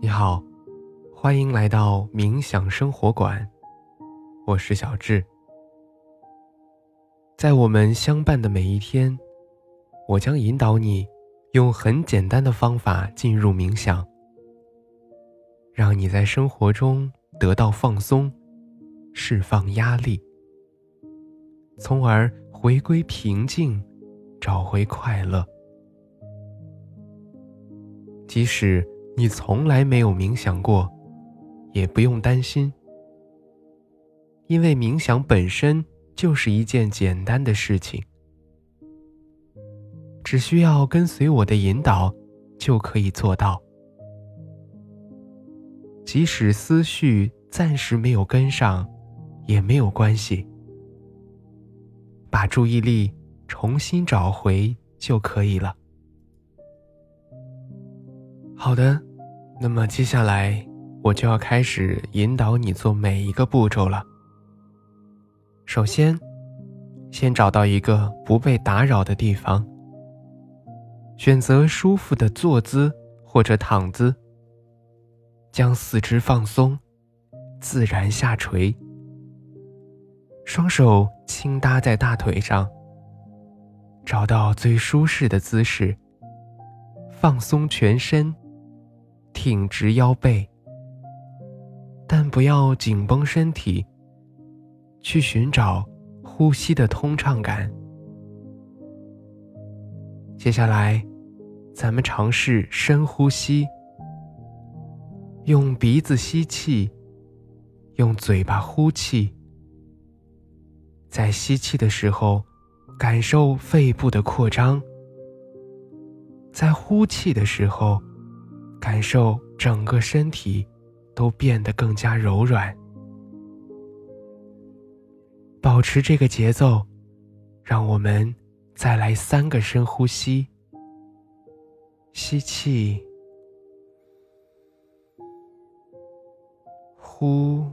你好，欢迎来到冥想生活馆，我是小智。在我们相伴的每一天，我将引导你用很简单的方法进入冥想，让你在生活中得到放松，释放压力，从而回归平静，找回快乐。即使你从来没有冥想过，也不用担心，因为冥想本身就是一件简单的事情，只需要跟随我的引导，就可以做到。即使思绪暂时没有跟上，也没有关系，把注意力重新找回就可以了。好的，那么接下来我就要开始引导你做每一个步骤了。首先，先找到一个不被打扰的地方，选择舒服的坐姿或者躺姿，将四肢放松，自然下垂，双手轻搭在大腿上，找到最舒适的姿势，放松全身。挺直腰背，但不要紧绷身体。去寻找呼吸的通畅感。接下来，咱们尝试深呼吸，用鼻子吸气，用嘴巴呼气。在吸气的时候，感受肺部的扩张；在呼气的时候。感受整个身体都变得更加柔软，保持这个节奏，让我们再来三个深呼吸：吸气，呼，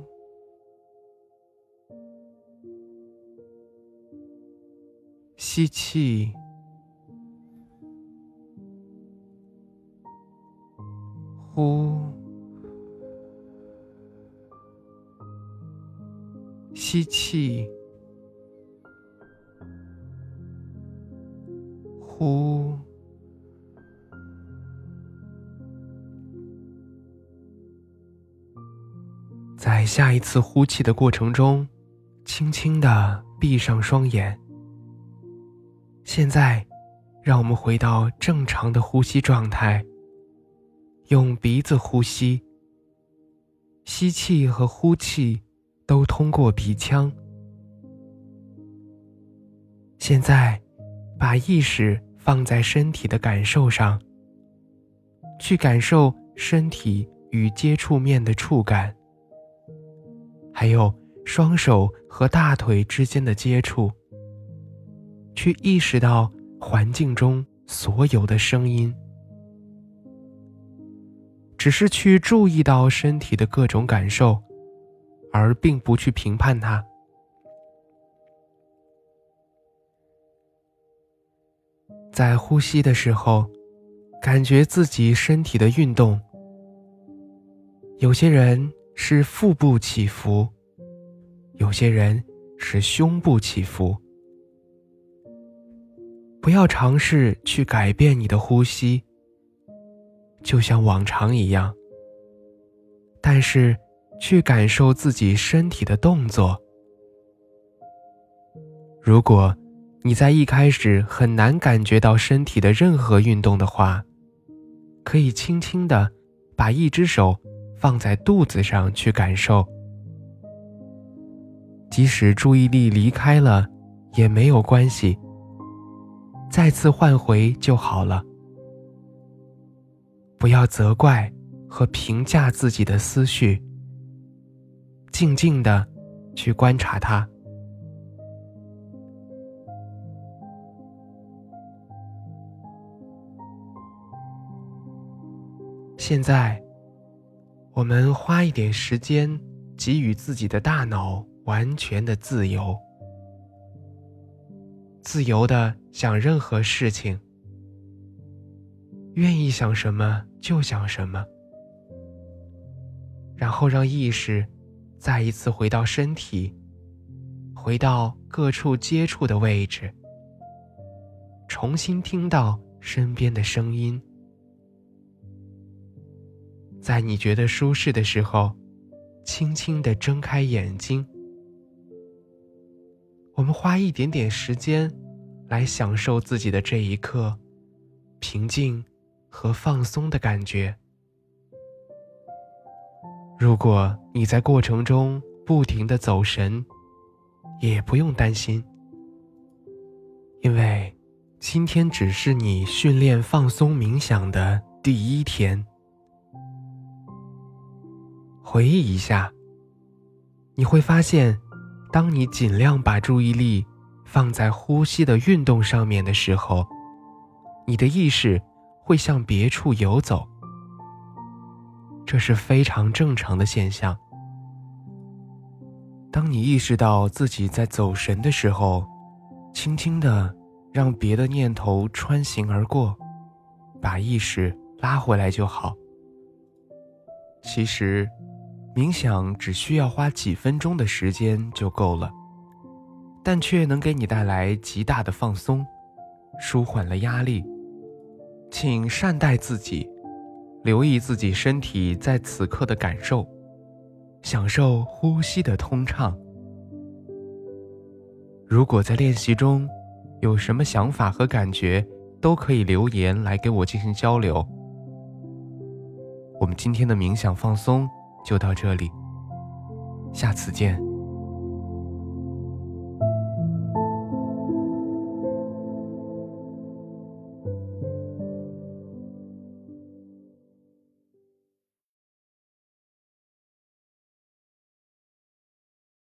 吸气。呼，吸气，呼，在下一次呼气的过程中，轻轻的闭上双眼。现在，让我们回到正常的呼吸状态。用鼻子呼吸，吸气和呼气都通过鼻腔。现在，把意识放在身体的感受上，去感受身体与接触面的触感，还有双手和大腿之间的接触，去意识到环境中所有的声音。只是去注意到身体的各种感受，而并不去评判它。在呼吸的时候，感觉自己身体的运动。有些人是腹部起伏，有些人是胸部起伏。不要尝试去改变你的呼吸。就像往常一样，但是去感受自己身体的动作。如果你在一开始很难感觉到身体的任何运动的话，可以轻轻的把一只手放在肚子上去感受，即使注意力离开了也没有关系，再次换回就好了。不要责怪和评价自己的思绪，静静的去观察它。现在，我们花一点时间，给予自己的大脑完全的自由，自由的想任何事情。愿意想什么就想什么，然后让意识再一次回到身体，回到各处接触的位置，重新听到身边的声音。在你觉得舒适的时候，轻轻地睁开眼睛。我们花一点点时间，来享受自己的这一刻，平静和放松的感觉。如果你在过程中不停的走神，也不用担心，因为今天只是你训练放松冥想的第一天。回忆一下，你会发现，当你尽量把注意力放在呼吸的运动上面的时候，你的意识会向别处游走。这是非常正常的现象。当你意识到自己在走神的时候，轻轻的让别的念头穿行而过，把意识拉回来就好。其实。冥想只需要花几分钟的时间就够了，但却能给你带来极大的放松，舒缓了压力。请善待自己，留意自己身体在此刻的感受，享受呼吸的通畅。如果在练习中有什么想法和感觉，都可以留言来给我进行交流。我们今天的冥想放松。就到这里，下次见。